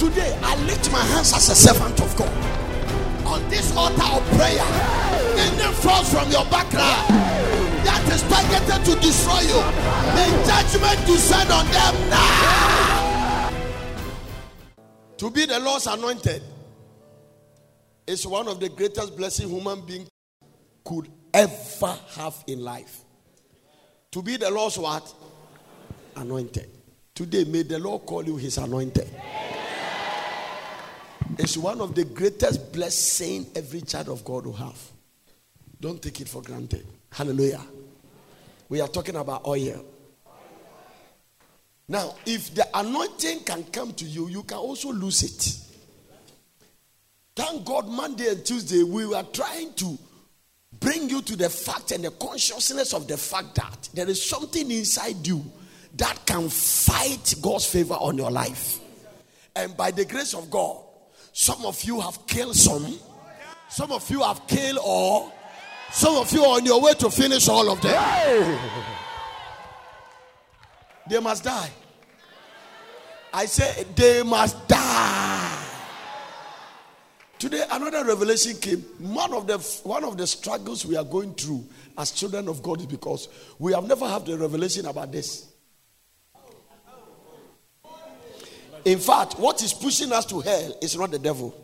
Today, I lift my hands as a servant of God. On this altar of prayer, any force from your background that is targeted to destroy you, the judgment descend on them now. To be the Lord's anointed is one of the greatest blessings human being could ever have in life. To be the Lord's what? Anointed. Today, may the Lord call you his anointed. It's one of the greatest blessings every child of God will have. Don't take it for granted. Hallelujah. We are talking about oil. Now, if the anointing can come to you, you can also lose it. Thank God, Monday and Tuesday, we were trying to bring you to the fact and the consciousness of the fact that there is something inside you that can fight God's favor on your life. And by the grace of God, some of you have killed some, some of you have killed all, some of you are on your way to finish all of them. They must die. I say they must die. Today, another revelation came. One of the one of the struggles we are going through as children of God is because we have never had the revelation about this. In fact, what is pushing us to hell is not the devil.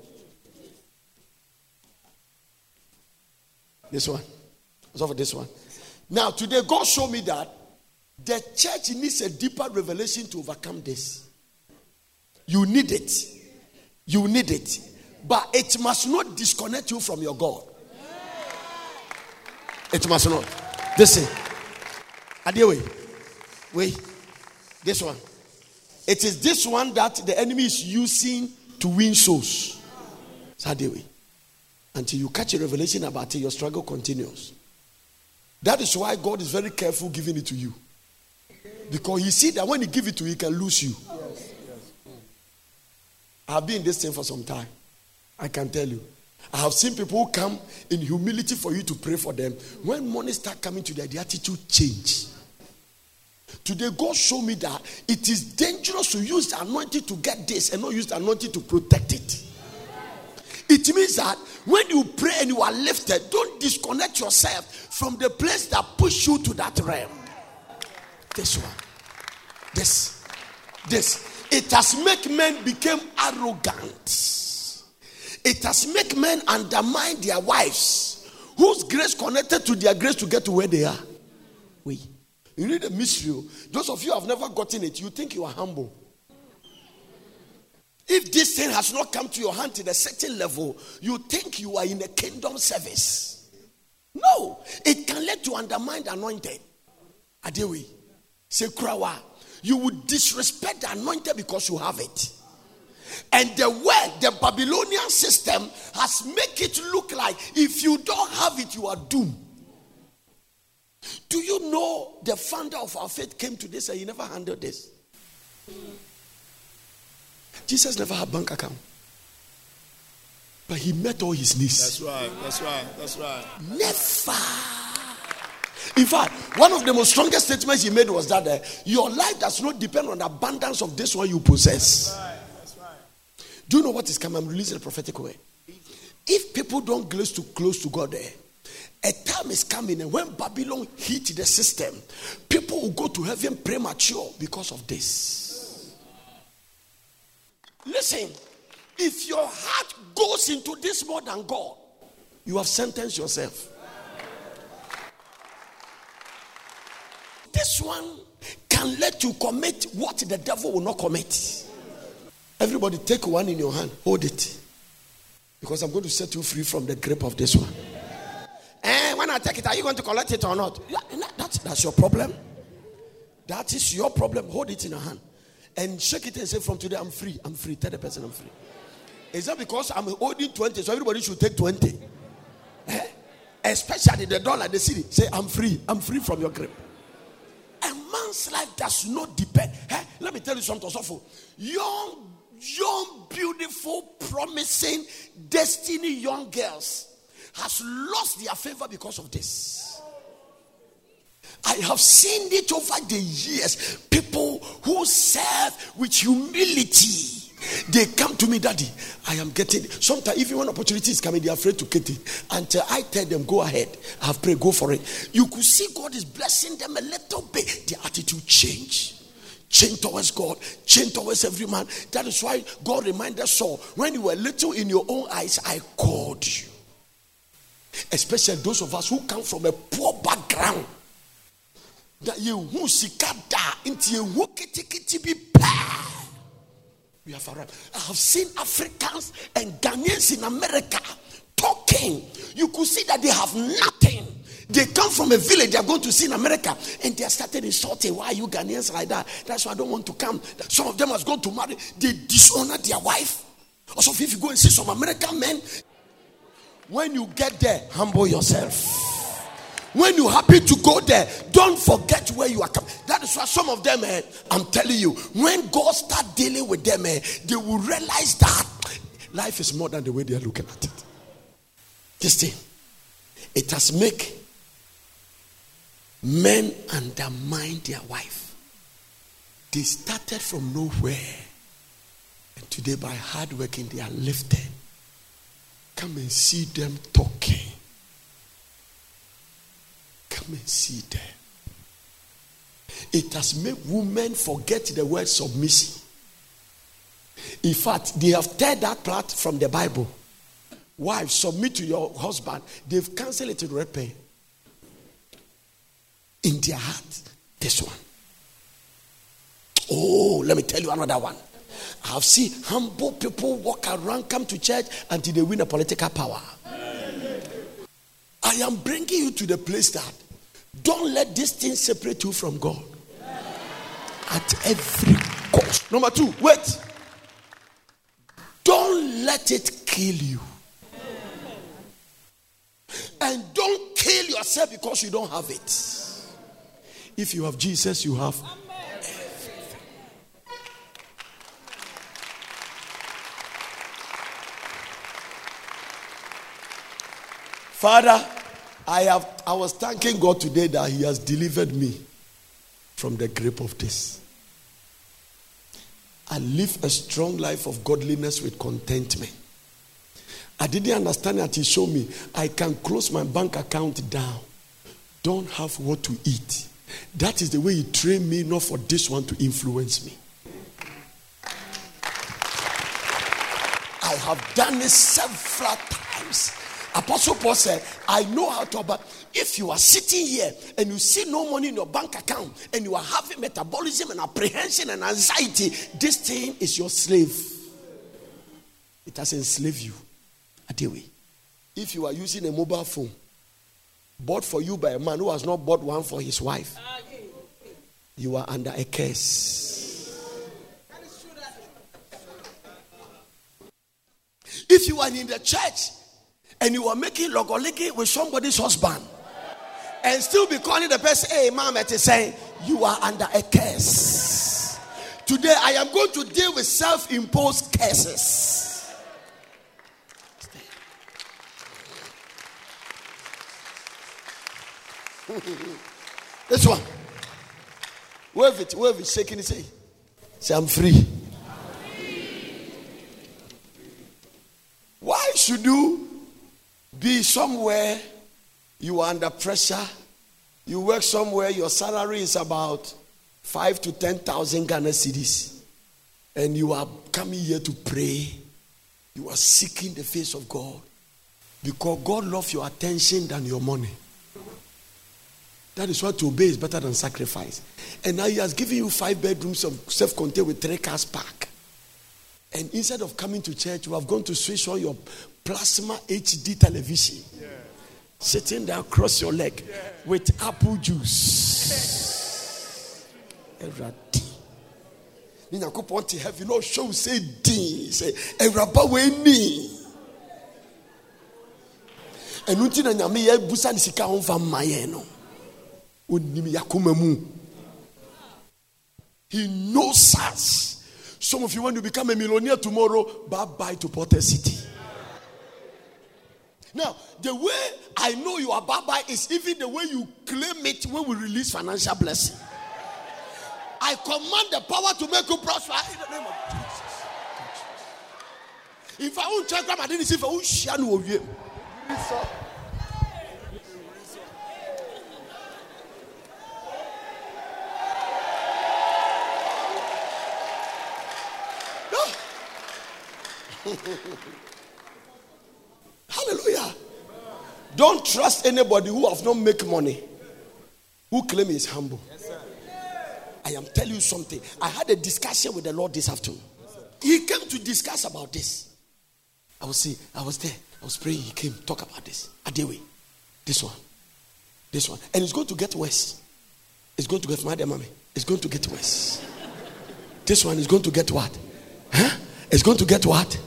This one. So for this one. Now, today, God showed me that the church needs a deeper revelation to overcome this. You need it. You need it. But it must not disconnect you from your God. It must not. Listen. Adewe. Wait. This one. It is this one that the enemy is using to win souls. Sadewe. Until you catch a revelation about it, your struggle continues. That is why God is very careful giving it to you. Because he see that when he give it to you, he can lose you. I've been in this thing for some time. I can tell you. I have seen people come in humility for you to pray for them. When money start coming to them, the attitude change. Today, God showed me that it is dangerous to use the anointing to get this and not use the anointing to protect it. It means that when you pray and you are lifted, don't disconnect yourself from the place that pushed you to that realm. This one, this, this. It has made men become arrogant. It has made men undermine their wives, whose grace connected to their grace to get to where they are. We. You need a mystery. Oh. Those of you have never gotten it, you think you are humble. If this thing has not come to your hand to a certain level, you think you are in a kingdom service. No, it can let you undermine the anointed. Adewi, say krawa. You would disrespect the anointed because you have it. And the way the Babylonian system has made it look like if you don't have it, you are doomed. Do you know the founder of our faith came to this and he never handled this? Jesus never had bank account. But he met all his needs. That's right. That's right. That's right. Never. In fact, one of the most strongest statements he made was that uh, your life does not depend on the abundance of this one you possess. That's right. That's right. Do you know what is coming? I'm releasing a prophetic word. If people don't close to close to God there, a time is coming, and when Babylon hit the system, people will go to heaven premature because of this. Listen, if your heart goes into this more than God, you have sentenced yourself. This one can let you commit what the devil will not commit. Everybody, take one in your hand, hold it. Because I'm going to set you free from the grip of this one. And eh, when I take it, are you going to collect it or not? That's, that's your problem. That is your problem. Hold it in your hand and shake it and say, From today, I'm free. I'm free. Tell the person I'm free. Is that because I'm holding 20, so everybody should take 20? Eh? Especially the dollar, the city. Say, I'm free. I'm free from your grip. A man's life does not depend. Eh? Let me tell you something, Sofo. Young, young, beautiful, promising, destiny young girls has lost their favor because of this. I have seen it over the years. People who serve with humility, They come to me, Daddy. I am getting. Sometimes, even when opportunity is coming, they are afraid to get it. Until I tell them, Go ahead. I have prayed, go for it. You could see God is blessing them a little bit. Their attitude change. Change towards God, change towards every man. That is why God reminded Saul, when you were little in your own eyes, I called you. Especially those of us who come from a poor background that you who sikada into you who kitty be we have arrived. I have seen Africans and Ghanaians in America talking. You could see that they have nothing. They come from a village they are going to see in America and they are started insulting. Why are you Ghanaians like that? That's why I don't want to come. Some of them has gone to marry. They dishonor their wife. Also, if you go and see some American men, when you get there, humble yourself. When you happy to go there, don't forget where you are coming. That is why some of them, eh, I'm telling you, when God start dealing with them, eh, they will realize that life is more than the way they are looking at it. This thing, it has make men undermine their wife. They started from nowhere, and today by hard working they are lifted. Come and see them talking Come and see them. It has made women forget the word submission. In fact, they have tear that part from the Bible. Wives, submit to your husband. They've cancelled it in repair. In their heart, this one. Oh, let me tell you another one. I've seen humble people walk around, come to church until they win a political power. I am bringing you to the place that don't let this thing separate you from God at every cost. Number two, wait. Don't let it kill you. And don't kill yourself because you don't have it. If you have Jesus, you have Father, I have I was thanking God today that He has delivered me from the grip of this. I live a strong life of godliness with contentment. I didn't understand that He showed me I can close my bank account down, don't have what to eat. That is the way He trained me, not for this one to influence me. I have done it several times. Apostle Paul said, I know how to, but if you are sitting here and you see no money in your bank account and you are having metabolism and apprehension and anxiety, this thing is your slave. It has enslaved you. Adewe. If you are using a mobile phone bought for you by a man who has not bought one for his wife, you are under a curse. If you are in the church and you are making logoliki with somebody's husband and still be calling the person, hey, mom, it is saying, you are under a curse. Today, I am going to deal with self imposed curses. this one. Wave it, wave it, shaking it, say, say, I'm free. Why should you be somewhere you are under pressure. You work somewhere, your salary is about five to ten thousand Ghana cedis, and you are coming here to pray. You are seeking the face of God because God loves your attention than your money. That is why to obey is better than sacrifice. And now He has given you five bedrooms of self-contained with three cars park. And instead of coming to church, you have gone to switch on your plasma HD television. Yeah. Sitting there across your leg yeah. with apple juice. Eradi. nyankopɔn te heaven no show say din sɛ awuraba w'ani ɛno nti na nyame yɛbusa ne sika ho mfa mma yɛn no ɔnim yɛakoma mu he knows us some of you want to become a millionaire tomorrow bye bye to Porter City now, the way I know you are Baba is even the way you claim it when we release financial blessing. I command the power to make you prosper in the name of Jesus. In fact, won't check grandma didn't see if I share no Hallelujah. Don't trust anybody who have not make money, who claim is humble. I am telling you something. I had a discussion with the Lord this afternoon. He came to discuss about this. I was see, I was there. I was praying. He came talk about this. Adewe, this one, this one, and it's going to get worse. It's going to get my dear mommy. It's going to get worse. This one is going to get what? Huh? It's going to get what?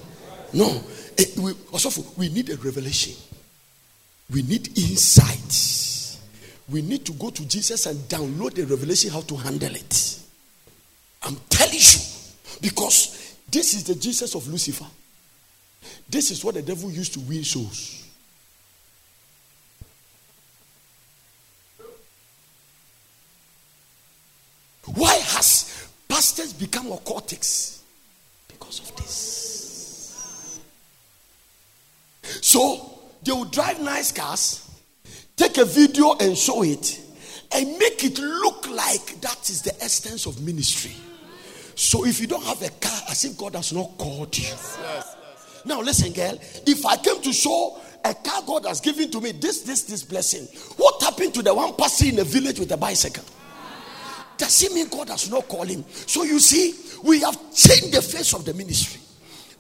No. It, we, also, we need a revelation. We need insight. We need to go to Jesus and download the revelation how to handle it. I'm telling you, because this is the Jesus of Lucifer. This is what the devil used to win souls. Why has pastors become occultics? Because of this. So they will drive nice cars, take a video and show it, and make it look like that is the essence of ministry. So if you don't have a car, as if God has not called you. Yes. Now listen, girl. If I came to show a car God has given to me, this, this, this blessing, what happened to the one person in the village with a bicycle? Does it mean God has not called him? So you see, we have changed the face of the ministry.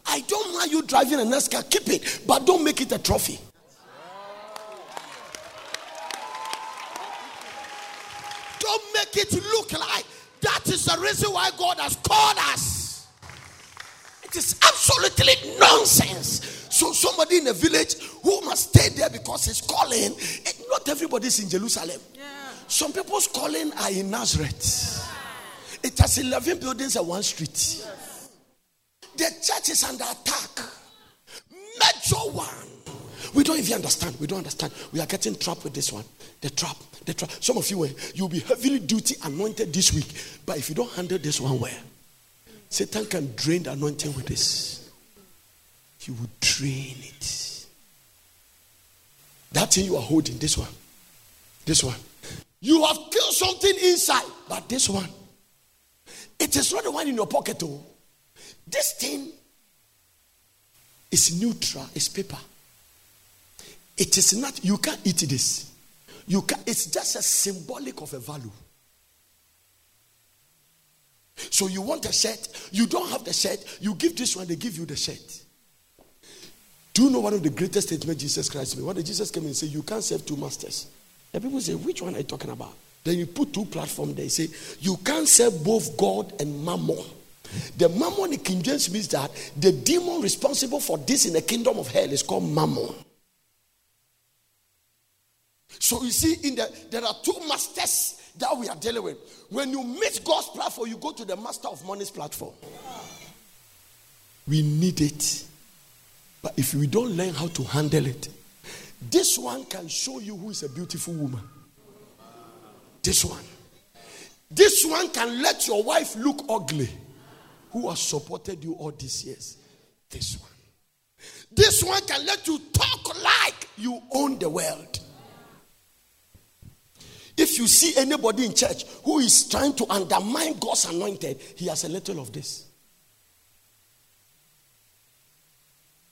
I don't mind you driving a nice car, keep it, but don't make it a trophy. Don't make it look like that is the reason why God has called us. It is absolutely nonsense. So somebody in a village who must stay there because he's calling, eh, not everybody is in Jerusalem. Yeah. Some people's calling are in Nazareth. It has 11 buildings and one street. The church is under attack. Major one. We don't even understand. We don't understand. We are getting trapped with this one. The trap. The trap. Some of you, eh, you'll be heavily duty anointed this week. But if you don't handle this one well, Satan can drain the anointing with this. He will drain it. That thing you are holding, this one. This one. You have killed something inside, but this one, it is not the one in your pocket. Oh, this thing is neutral. It's paper. It is not. You can't eat this. You can. It's just a symbolic of a value. So you want a shirt, you don't have the shirt, you give this one, they give you the shirt. Do you know one of the greatest statements Jesus Christ made? What did Jesus come and say? You can't serve two masters. And people say, which one are you talking about? Then you put two platforms there. You say, you can't serve both God and mammon. The mammon in King James means that the demon responsible for this in the kingdom of hell is called mammon. So you see, in the there are two masters that we are dealing with. When you meet God's platform, you go to the master of money's platform. We need it. But if we don't learn how to handle it, this one can show you who is a beautiful woman. This one. This one can let your wife look ugly, who has supported you all these years. This one. This one can let you talk like you own the world. If you see anybody in church who is trying to undermine God's anointed, he has a little of this.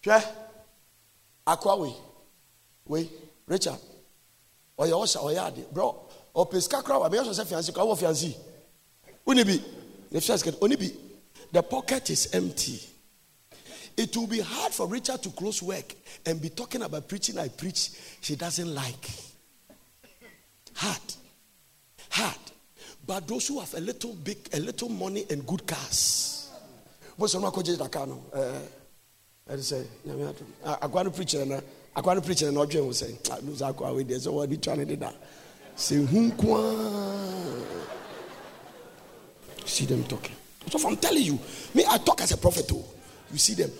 Yeah. Aquawi. Wait, Richard. Oya osha oya ade. Bro, o peska kra wa be so say fiancé kwa wo fiancé. Uni bi. The first get only be the pocket is empty. It will be hard for Richard to close work and be talking about preaching I preach she doesn't like. Hard. Hard. But those who have a little big, a little money and good cars. What's the matter with car no? Eh, I say, I'm going to preach and I'm going to preach and not will say, lose our car with this. So what are you trying to do that? Say, whom See them talking. So I'm telling you, me, I talk as a prophet too. You see them.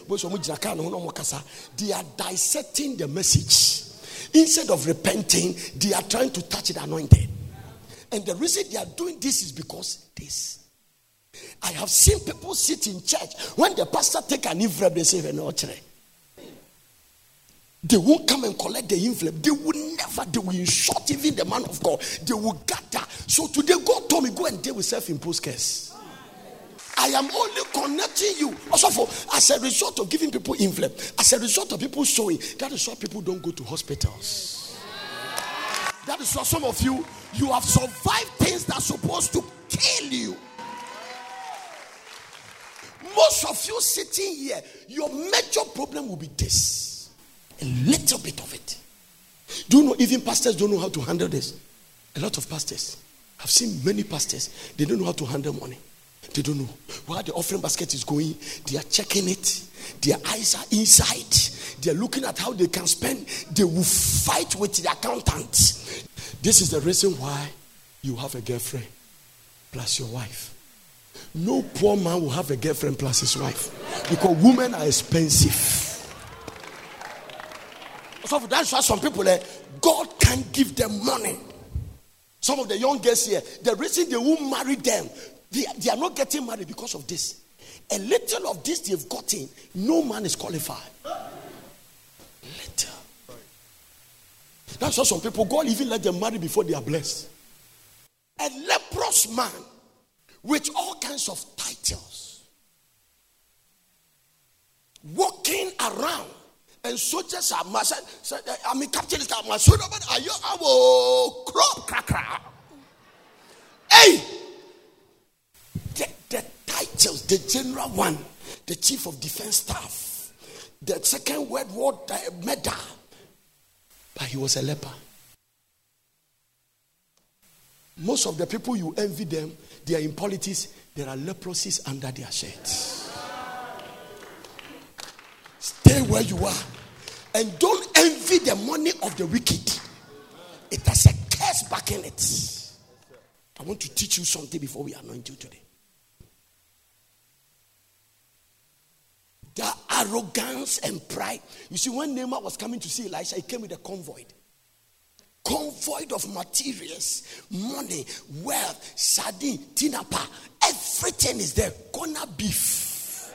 They are dissecting the message. Instead of repenting, they are trying to touch the anointed. And the reason they are doing this is because this. I have seen people sit in church when the pastor take an evreb, they say, no, They won't come and collect the envelope. They will never, they will insult even the man of God. They will gather. So today, God told me, go and deal with self imposed curse. I am only connecting you. Also, for as a result of giving people envelope, as a result of people sowing, that is why people don't go to hospitals. That is why some of you you have survived things that are supposed to kill you. Most of you sitting here, your major problem will be this a little bit of it. Do you know even pastors don't know how to handle this? A lot of pastors. I've seen many pastors, they don't know how to handle money. They don't know. While the offering basket is going, they are checking it. Their eyes are inside. They are looking at how they can spend. They will fight with the accountant. This is the reason why you have a girlfriend plus your wife. No poor man will have a girlfriend plus his wife because women are expensive. So that's why some people, eh, God can't give them money. Some of the young girls here, the reason they won't marry them, they, they are not getting married because of this. A little of this they've gotten, no man is qualified. Little. That's why some people, God even let them marry before they are blessed. A leprous man with all kinds of titles, walking around, and soldiers are massed. Eh, I mean, captain is but are you our crop cracker? Hey, titles, the general one, the chief of defense staff, the second world war medal, but he was a leper. Most of the people you envy them, they are in politics, there are leprosies under their shirts. Stay where you are and don't envy the money of the wicked. It has a curse back in it. I want to teach you something before we anoint you today. The arrogance and pride. You see, when Naaman was coming to see Elisha, he came with a convoy convoy of materials, money, wealth, sardine, tinapa, everything is there. Corner beef,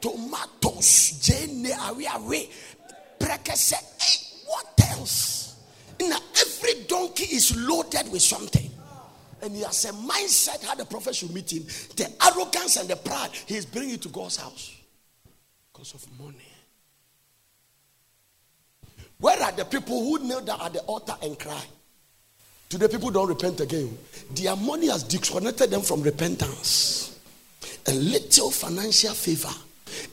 tomatoes, jene, awe, prekese. Hey, what else? Now, every donkey is loaded with something. And he has a mindset how the prophet should meet him. The arrogance and the pride, he is bringing it to God's house because of money. Where are the people who kneel down at the altar and cry? Today, people don't repent again. Their money has disconnected them from repentance. A little financial favor,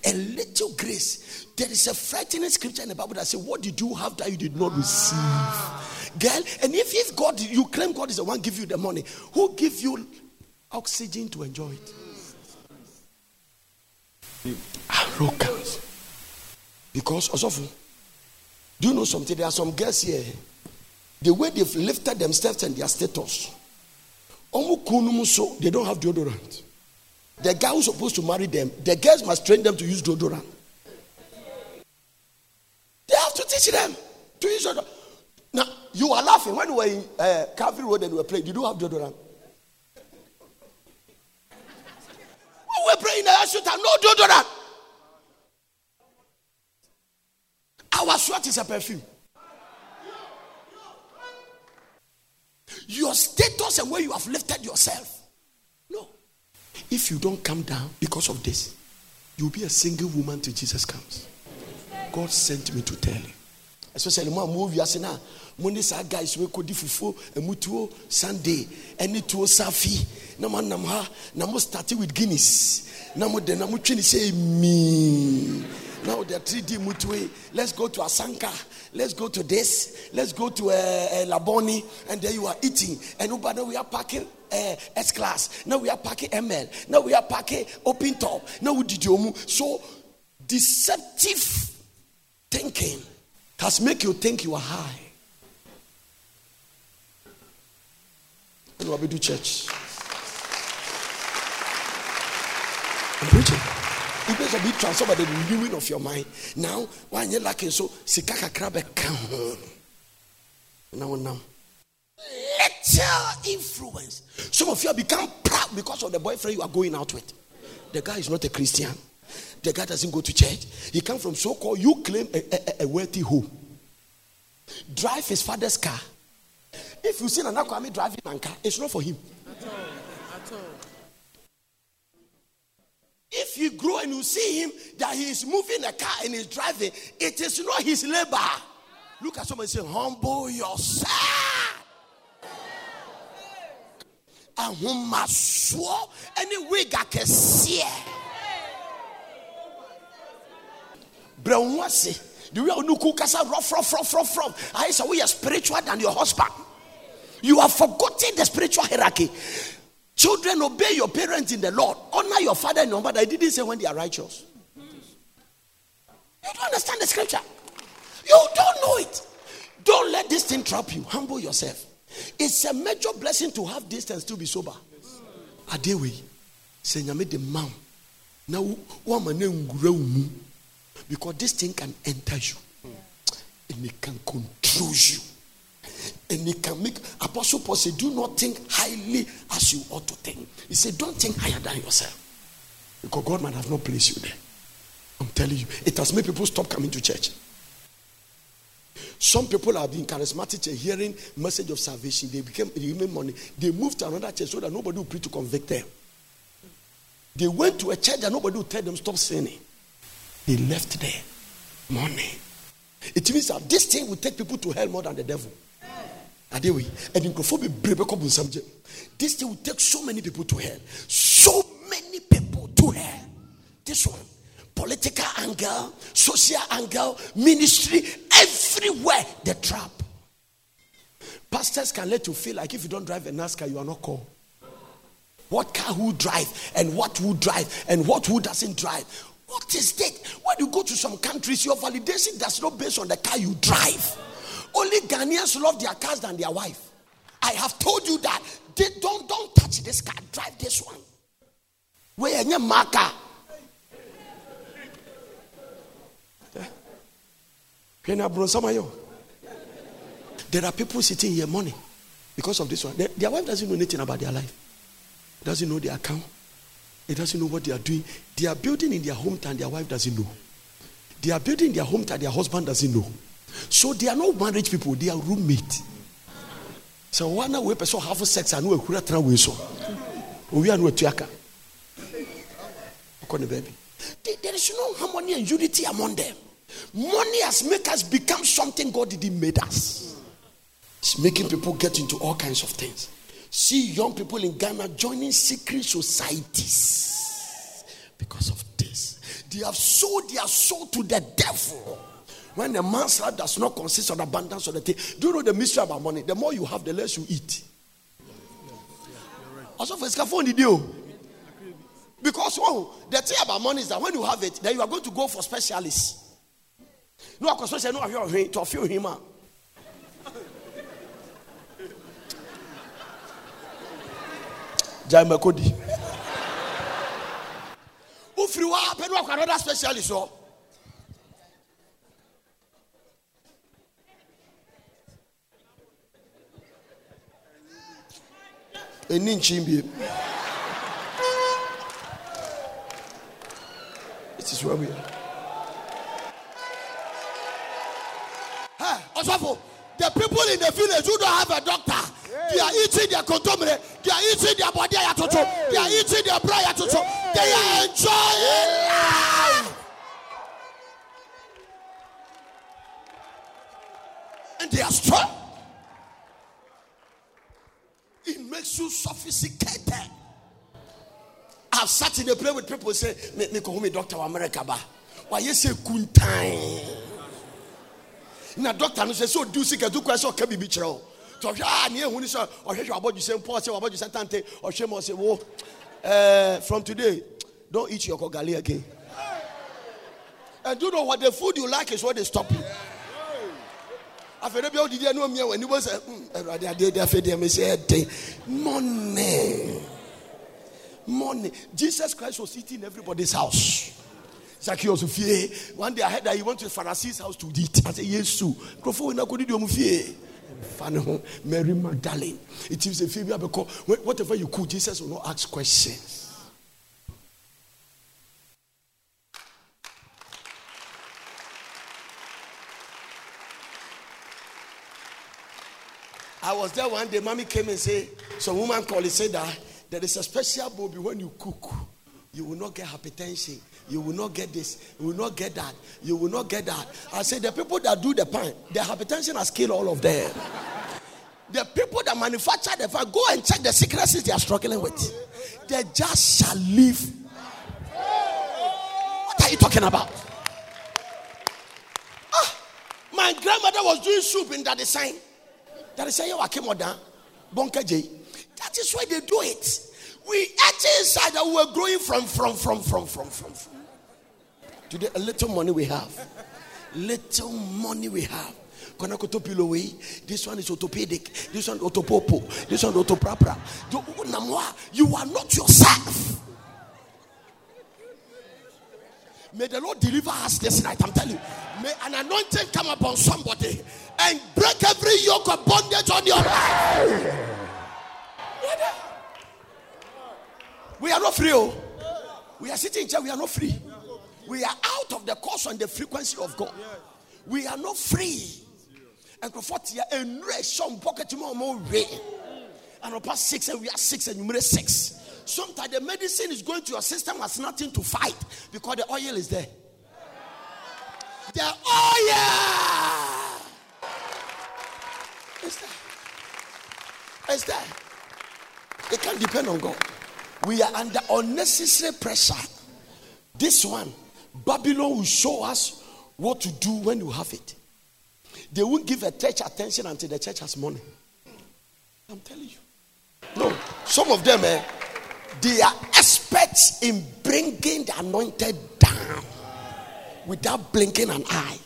a little grace. There is a frightening scripture in the Bible that says, What did you have that you did not receive? Girl, and if, if God, you claim God is the one give you the money, who give you oxygen to enjoy it? Arrogance. Because, also, do you know something? There are some girls here. The way they've lifted themselves and their status. So they don't have deodorant. The guy who's supposed to marry them, the girls must train them to use deodorant. They have to teach them to use deodorant. Now, you are laughing when we were in uh, Calvary Road and we were praying. Did you have deodorant? Praying, I should no that. Our sweat is a perfume. Your status and where you have lifted yourself. No. If you don't come down because of this, you'll be a single woman till Jesus comes. God sent me to tell you. Especially more movie as now. Monday guys we kodi fufu emutuo Sunday any tuo safi na man nam ha na mo start with Guinness na mo de na mo me now they're 3D Mutwe. Let's go to Asanka. Let's go to this. Let's go to uh, uh, Laboni. And there you are eating. And now we are packing uh, S class. Now we are packing ML. Now we are packing open top. Now we did So deceptive thinking has make you think you are high. We do church. I'm preaching. Because of be transformed by the renewing of your mind. Now, when you're lacking so sika kakra bɛka Now, now. Little influence. Some of you have become proud because of the boyfriend you are going out with. The guy is not a Christian. the guy doesn't go to church. He come from so-called, you claim a, a, a wealthy home. Drive his father's car. If you see Nana Kwame driving a car, it's not for him. At all. At all. If you grow and you see him that he is moving a car and he's driving, it is not his labor. Look at somebody say, humble yourself. ahomasoɔ ne wig akɛseɛ brɛ wo ho ase the way onuku kasa rough rough rough rough rough? Ayɛ sɛ woyɛ spiritual than your husband. You have forgotten the spiritual hierarchy children obey your parents in the lord. Honor your father and your mother. I didn't say when they are righteous. You don't understand the scripture. You don't know it. Don't let this thing trap you. Humble yourself. It's a major blessing to have this and still be sober. Adewe, say nyame the mam. Now, woman mu? Because this thing can enter you. And it can control you. And it can make Apostle Paul say, Do not think highly as you ought to think. He said, Don't think higher than yourself. Because God might have not placed you there. I'm telling you, it has made people stop coming to church. Some people have been charismatic and hearing message of salvation. They became they made money. They moved to another church so that nobody would preach to convict them. They went to a church and nobody would tell them stop sinning. They left there. Money. It means that this thing will take people to hell more than the devil. Adewi. And in This thing will take so many people to hell. So many people to hell. This one political angle, social angle, ministry, everywhere the trap. Pastors can let you feel like if you don't drive a NASCAR, you are not called. What car who drive and what who drive and what who doesn't drive. What is that? When you go to some countries, your validation does not based on the car you drive. Only Ghanaians love their cars than their wife. I have told you that. They don't don't touch this car. Drive this one. Where any marker. Eh? There are people sitting here money because of this one. Their wife doesn't know anything about their life. Doesn't know their account. It doesn't know what they are doing. They are building in their hometown, their wife doesn't know. They are building in their hometown, their husband doesn't know. So they are not married people, they are roommates. So one way person have sex and we kura tra we so. We are no tuaka. baby. There is no harmony and unity among them. Money has made us become something God didn't make us. It's making people get into all kinds of things. See young people in Ghana joining secret societies because of this. They have sold their soul to the devil. When a man's life does not consist of abundance of the thing, do you know the mystery about money? The more you have, the less you eat. Also, for scaffold, because oh, the thing about money is that when you have it, then you are going to go for specialists. No, akɔsɔ sɛ no ahwɛ ɔhwe to ɔfe him. Ah. a gyae makodi wofiri hɔ a pɛ ne wakɔ another specialist hɔ ɛni nkyin bie is where we are the people in the village who don't have a doctor, they are eating their contomere, they are eating their body ayatoto, they are eating their bread ayatoto, they are enjoying life. And they are strong. Makes you sophisticated. I've sat in a play with people say, me call me Doctor America ba. Why you say kuntain? na doctor no sɛ sɛ ɔdi sika du kwan sɛ ɔka biribi kyerɛ wo tɔhwɛ a ne ɛhu ne sɛ ɔhwehwɛ abɔdwesɛ mpɔ sɛ wabɔdwesɛ tante ɔhwɛ ma ɔsɛ wo uh, from today don't eat your kogali again and you know what the food you like is what they stop you afei bi odidi ɛnu omiɛ wɔ ani bɔ sɛ hmm, ɛwurade adeɛ de afei deɛ mɛ ɛdɛn money money jesus christ was eating everybody's house. Zacchaeus fie. One day I heard that he went to the Pharisee's house to eat. I said, Yes, Crofo we not do fie. Mary Magdalene. It is a female because whatever you could, Jesus will not ask questions. Was there one day. Mommy came and said, some woman called and said that there is a special bobby when you cook. You will not get hypertension. You will not get this. You will not get that. You will not get that. I said, the people that do the pan, their hypertension has killed all of them. the people that manufacture the pan, go and check the secrecies they are struggling with. They just shall live. What are you talking about? Ah, my grandmother was doing soup in that design. That is saying, oh, Bonka J. That is why they do it. We ate inside that we were growing from, from, from, from, from, from, from. Today, a little money we have. Little money we have. This one is orthopedic. This one orthopopo. This one orthoprapra. You are not yourself. May the Lord deliver us this night. I'm telling you. May an anointing come upon somebody and break every yoke of bondage on your life. We are not free. Oh. We are sitting here. We are not free. We are out of the course and the frequency of God. We are not free. And for here, a nation pocket more way. And past six, and we are six, and you six. Sometimes the medicine is going to your system has nothing to fight because the oil is there. The oil is there. It's there. It can't depend on God. We are under unnecessary pressure. This one, Babylon will show us what to do when you have it. They won't give a church attention until the church has money. I'm telling you. No, some of them, eh, they are experts in bringing the anointed down without blinking an eye.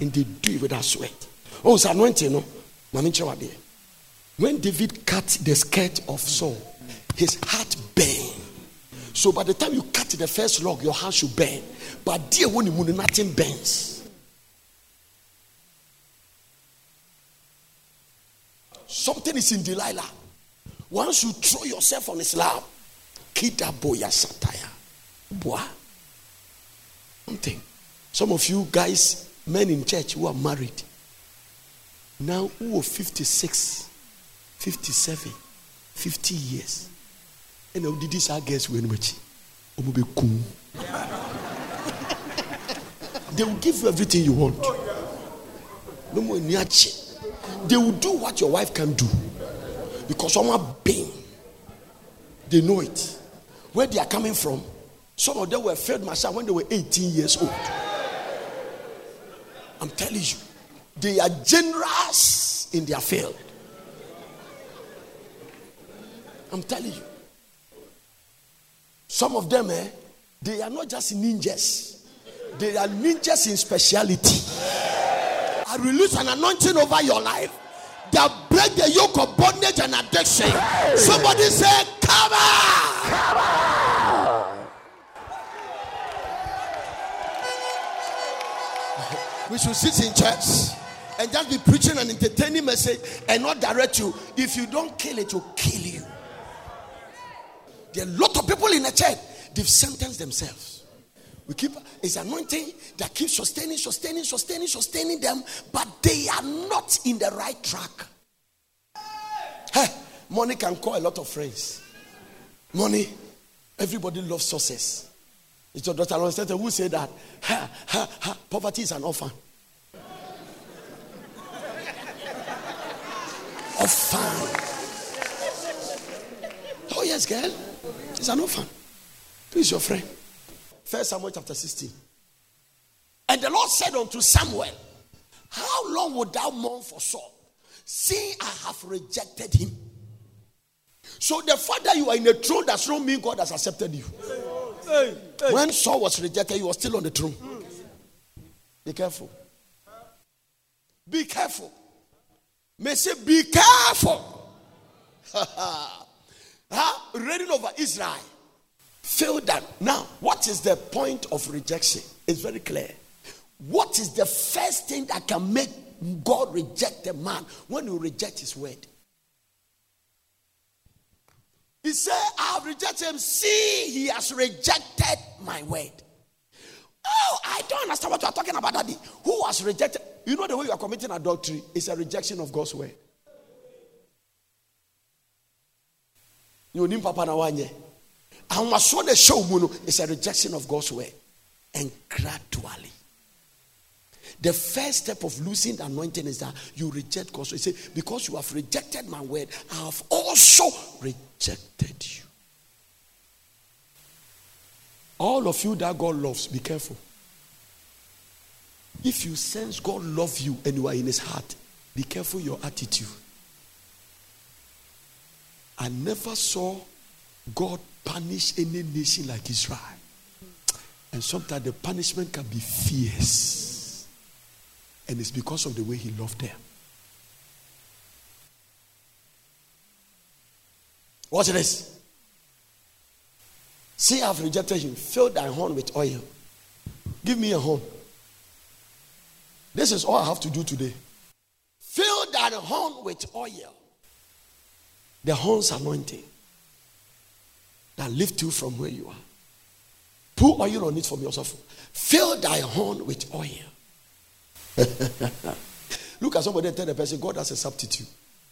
And they do it without sweat. Oh, it's anointing, no? When David cut the skirt of Saul, his heart burned. So by the time you cut the first log, your hand should burn. But dear when you nothing burns. Something is in Delilah. Once you throw yourself on his lap, Kita boya satire. Boy. Something. Some of you guys, men in church who are married, now who are 56, 57, 50 years? Ɛna wodidi saa gas wei no akyi ɔmo bɛkum they will give you everything you want. They will do what your wife can do. Because someone abɛn they know it. Where they are coming from? Some of them were field marshal when they were 18 years old. I'm telling you they are generous in their field i'm telling you some of them, eh, they are not just ninjas, they are ninjas in speciality. I release an anointing over your life that break the yoke of bondage and addiction. Somebody say, Come on! Come on! we should sit in church and just be preaching an entertaining message and not direct you. If you don't kill it, will kill you. There are a lot of people in the church, they've sentenced themselves. We keep it's anointing that keeps sustaining, sustaining, sustaining, sustaining them, but they are not in the right track. Hey, money can call a lot of friends. Money, everybody loves success. It's your daughter who said that ha, ha, ha, poverty is an orphan. Orphan. Oh, yes, girl. It's an orphan. Who is your friend? First Samuel chapter 16. And the Lord said unto Samuel, How long would thou mourn for Saul? See, I have rejected him. So the fact that you are in a throne does not mean God has accepted you. Hey, hey. When Saul was rejected, he was still on the throne. Be careful. Be careful. May say, be careful. huh? reigning over Israel failed them. Now, what is the point of rejection? It's very clear. What is the first thing that can make God reject a man when you reject his word? He said, I have rejected him. See, he has rejected my word. Oh, I don't understand what you are talking about, Daddy. Who has rejected, you know, the way you are committing adultery is a rejection of God's word. papa na wanye. And what so the show is a rejection of God's word. And gradually, the first step of losing the anointing is that you reject God's word. You say, Because you have rejected my word, I have also rejected you. All of you that God loves, be careful. If you sense God love you and you are in his heart, be careful your attitude. I never saw God punish any nation like Israel. And sometimes the punishment can be fierce. And it's because of the way he loved them. Watch this. See, I've rejected him. Fill thy horn with oil. Give me a horn. This is all I have to do today. Fill that horn with oil. The horn's anointing that lift you from where you are. Put oil on it from yourself. Fill thy horn with oil. Look at somebody and tell the person, God has a substitute.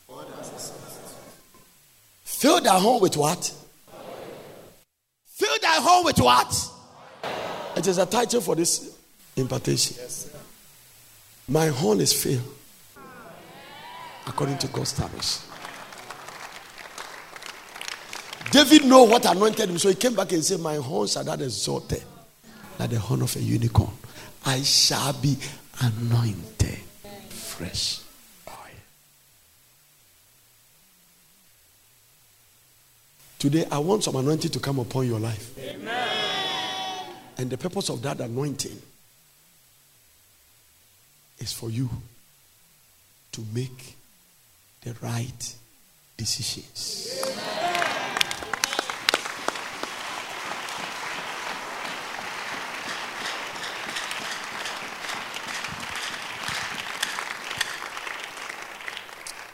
Has a substitute. Fill thy horn with what? Fill thy horn with what? It is a title for this impartation. Yes, My horn is filled according to God's standards. David know what anointed him, so he came back and said, "My horns are that exalted, like the horn of a unicorn. I shall be anointed, fresh oil." Today, I want some anointing to come upon your life. Amen. And the purpose of that anointing is for you to make the right decisions.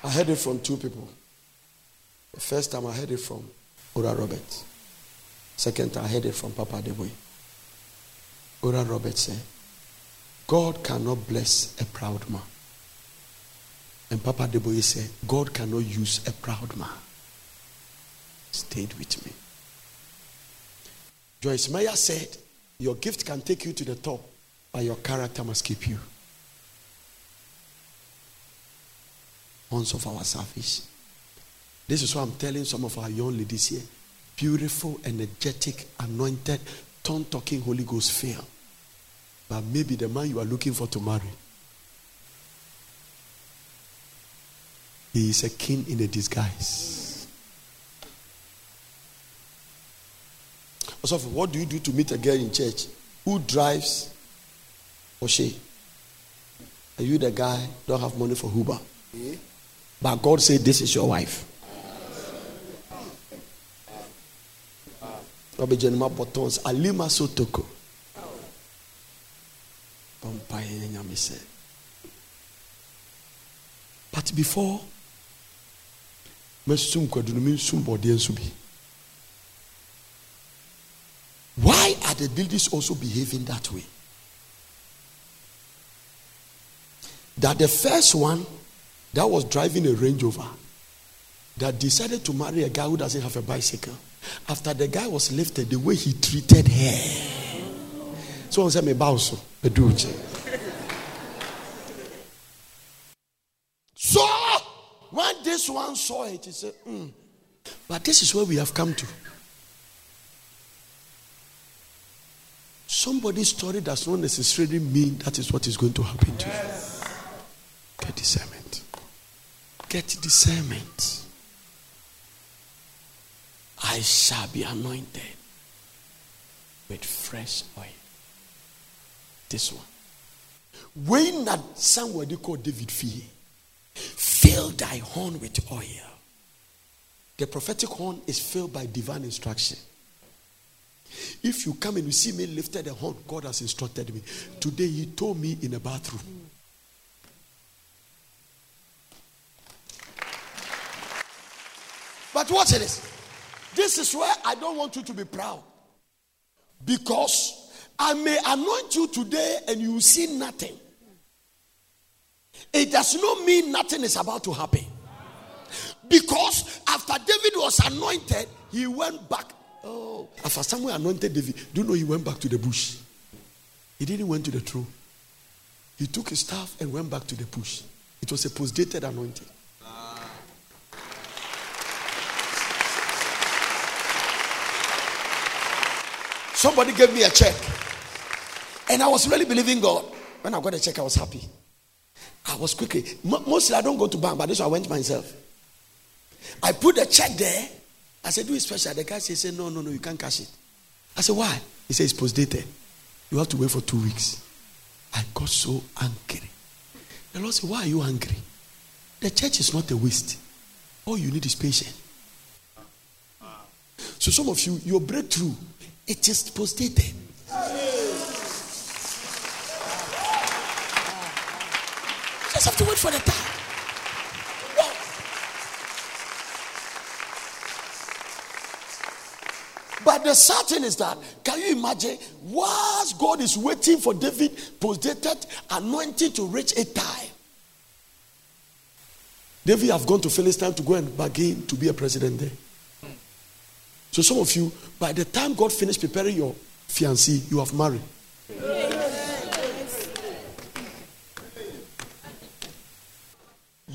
I heard it from two people. The first time I heard it from Oral Roberts. Second I heard it from Papa Adeboye. Oral Roberts said, God cannot bless a proud man. And Papa Adeboye said, God cannot use a proud man. Stayed with me. Joyce Meyer said, Your gift can take you to the top, but your character must keep you. Once of our salvation. This is what I'm telling some of our young ladies here. Beautiful, energetic, anointed, tongue talking Holy Ghost filled. But maybe the man you are looking for to marry He is a king in a disguise. Also, what do you do to meet a girl in church? Who drives or she? Are you the guy don't have money for Uber? But God said this is your wife. Alima Sotoko. But before why are the buildings also behaving that way? That the first one that was driving a range rover that decided to marry a guy who doesn't have a bicycle after the guy was lifted the way he treated her so on said me bounce so when this one saw it, he said, mm. But this is where we have come to. Somebody's story does not necessarily mean that is what is going to happen to you. Get discernment. Get discernment. I shall be anointed with fresh oil. This one. When that somebody called David Fee Fill thy horn with oil. The prophetic horn is filled by divine instruction. If you come and you see me lifted a horn, God has instructed me. Today, He told me in a bathroom. But watch this. This is where I don't want you to be proud. Because I may anoint you today and you see nothing. It does not mean nothing is about to happen. Because after David was anointed, he went back. Oh, after someone anointed David, do you know he went back to the bush? He didn't went to the throne. He took his staff and went back to the bush. It was a post-dated anointing. Somebody gave me a check. And I was really believing God. When I got a check, I was happy. I was quickly. Mostly I don't go to bank, but this one I went myself. I put the check there. I said, do it special. The guy said, no, no, no, you can't cash it. I said, why? He said, it's post dated. You have to wait for two weeks. I got so angry. The Lord said, why are you angry? The church is not a waste. All you need is patience. So some of you, your breakthrough, it is post dated. Just have to wait for the time. But the certain is that, can you imagine? Whilst God is waiting for David, post-dated anointing to reach a time. David have gone to Philistine to go and bargain to be a president there. So some of you, by the time God finished preparing your fiancé, you have married.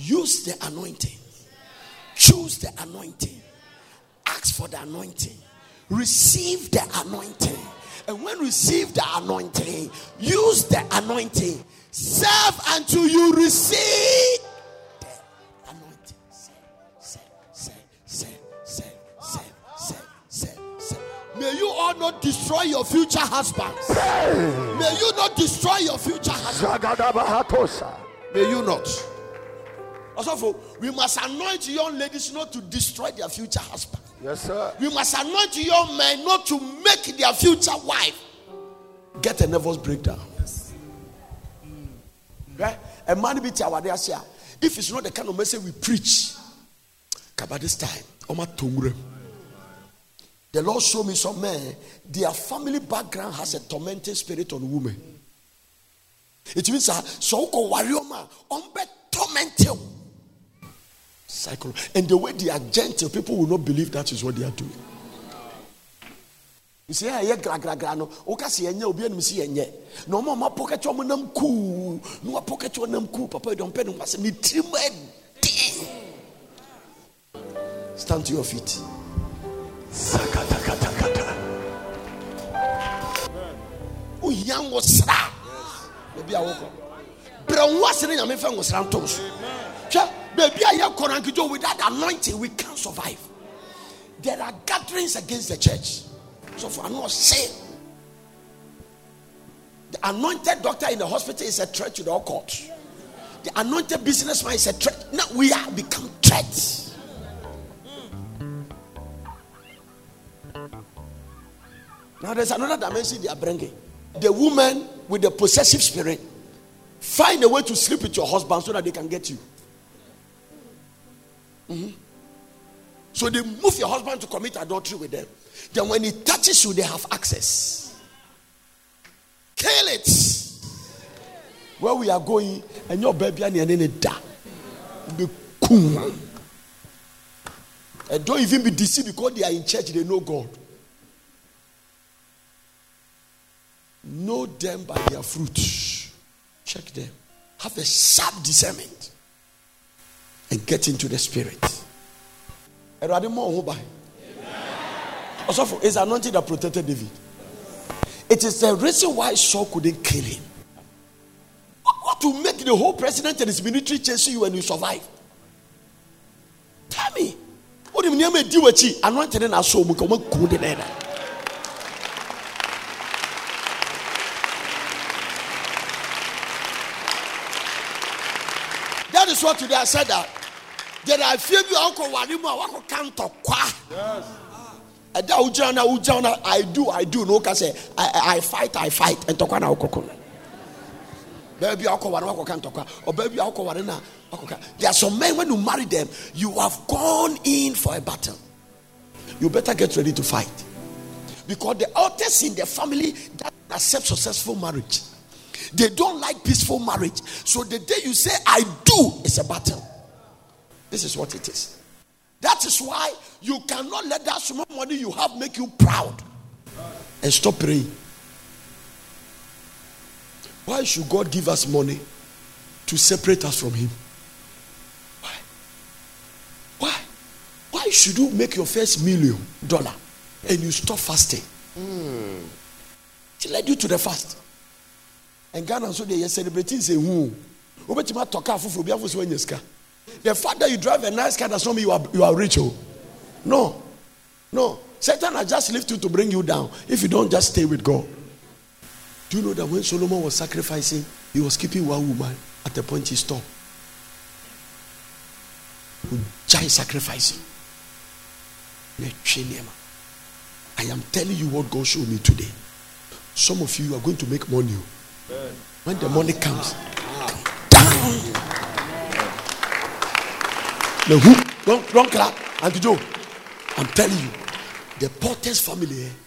Use the anointing. Choose the anointing. Ask for the anointing receive the anointing. And when receive the anointing, use the anointing. Serve until you receive the anointing. Serve, serve, serve, serve, serve, serve, serve, serve. May you all not destroy your future husbands. May you not destroy your future husbands. May you not. Also, we must anoint young ladies not to destroy their future husband. Yes, sir. We must anoint young men not to make their future wife get a nervous breakdown. Yes. Right? A man be if it's not the kind of message we preach, about this time, the Lord showed me some men, their family background has a tormenting spirit on women. It means so warrior man, tormented Cycle. And the way they are gentle, people will not believe that is what they are doing. You say, yeah, gra gra gra no. Oka si enye obi anum si enye. No mo ma pocket wo nam ku. No wa pocket wo nam ku. Papa don't pay no was me trim Stand to your feet. Sakata kata kata. O yang wo sra. Obi awoko. Bra wo asere nyame fa wo sra ntos. Hwɛ Baby, I hear Koran without anointing, we can't survive. There are gatherings against the church. So for not say the anointed doctor in the hospital is a threat to the occult. The anointed businessman is a threat. Now we are become threats. Now there's another dimension they are bringing. The woman with the possessive spirit find a way to sleep with your husband so that they can get you. Mm-hmm. So they move your husband to commit adultery with them. Then when he touches you, they have access. Kill it. Where we are going, and your baby and your da. Be cool. And don't even be deceived because they are in church, they know God. Know them by their fruit. Check them. Have a sharp discernment and get into the spirit. It's anointing that protected David. It is the reason why Saul couldn't kill him. What will make the whole president and his military chase you when you survive? Tell me. What do you mean? Do what you anointed soul. What today I said that there are few bi a wokɔ ware mu a wakɔka ntɔkwa ɛda a wogyina no a wogyina no i do i do. No woka sɛ i fight i fight. Ntɔkwa na wokɔkɔ no baabi a wokɔ ware wakɔka ntɔkwa ɔbaa bi a wokɔ ware no a wakɔka there are some men when you marry them you have gone in for a battle. You better get ready to fight. Because the altars in the family that accept successful marriage they don't like peaceful marriage so the day you say i do it's a battle this is what it is. That is why you cannot let that small money you have make you proud and stop praying. Why should God give us money to separate us from Him? Why? Why? Why should you make your first million dollar and you stop fasting? Mm. It led you to the fast. And Ghana so they are celebrating say who? The fact that you drive a nice car does not mean you are you are rich. Oh. No. No. Satan has just left you to bring you down if you don't just stay with God. Do you know that when Solomon was sacrificing, he was keeping one woman at the point he stopped? Giant sacrificing. I am telling you what God showed me today. Some of you are going to make money. Oh. When the money comes, come down. Don't, clap. Auntie Joe, I'm telling you, the Porter's family. Eh,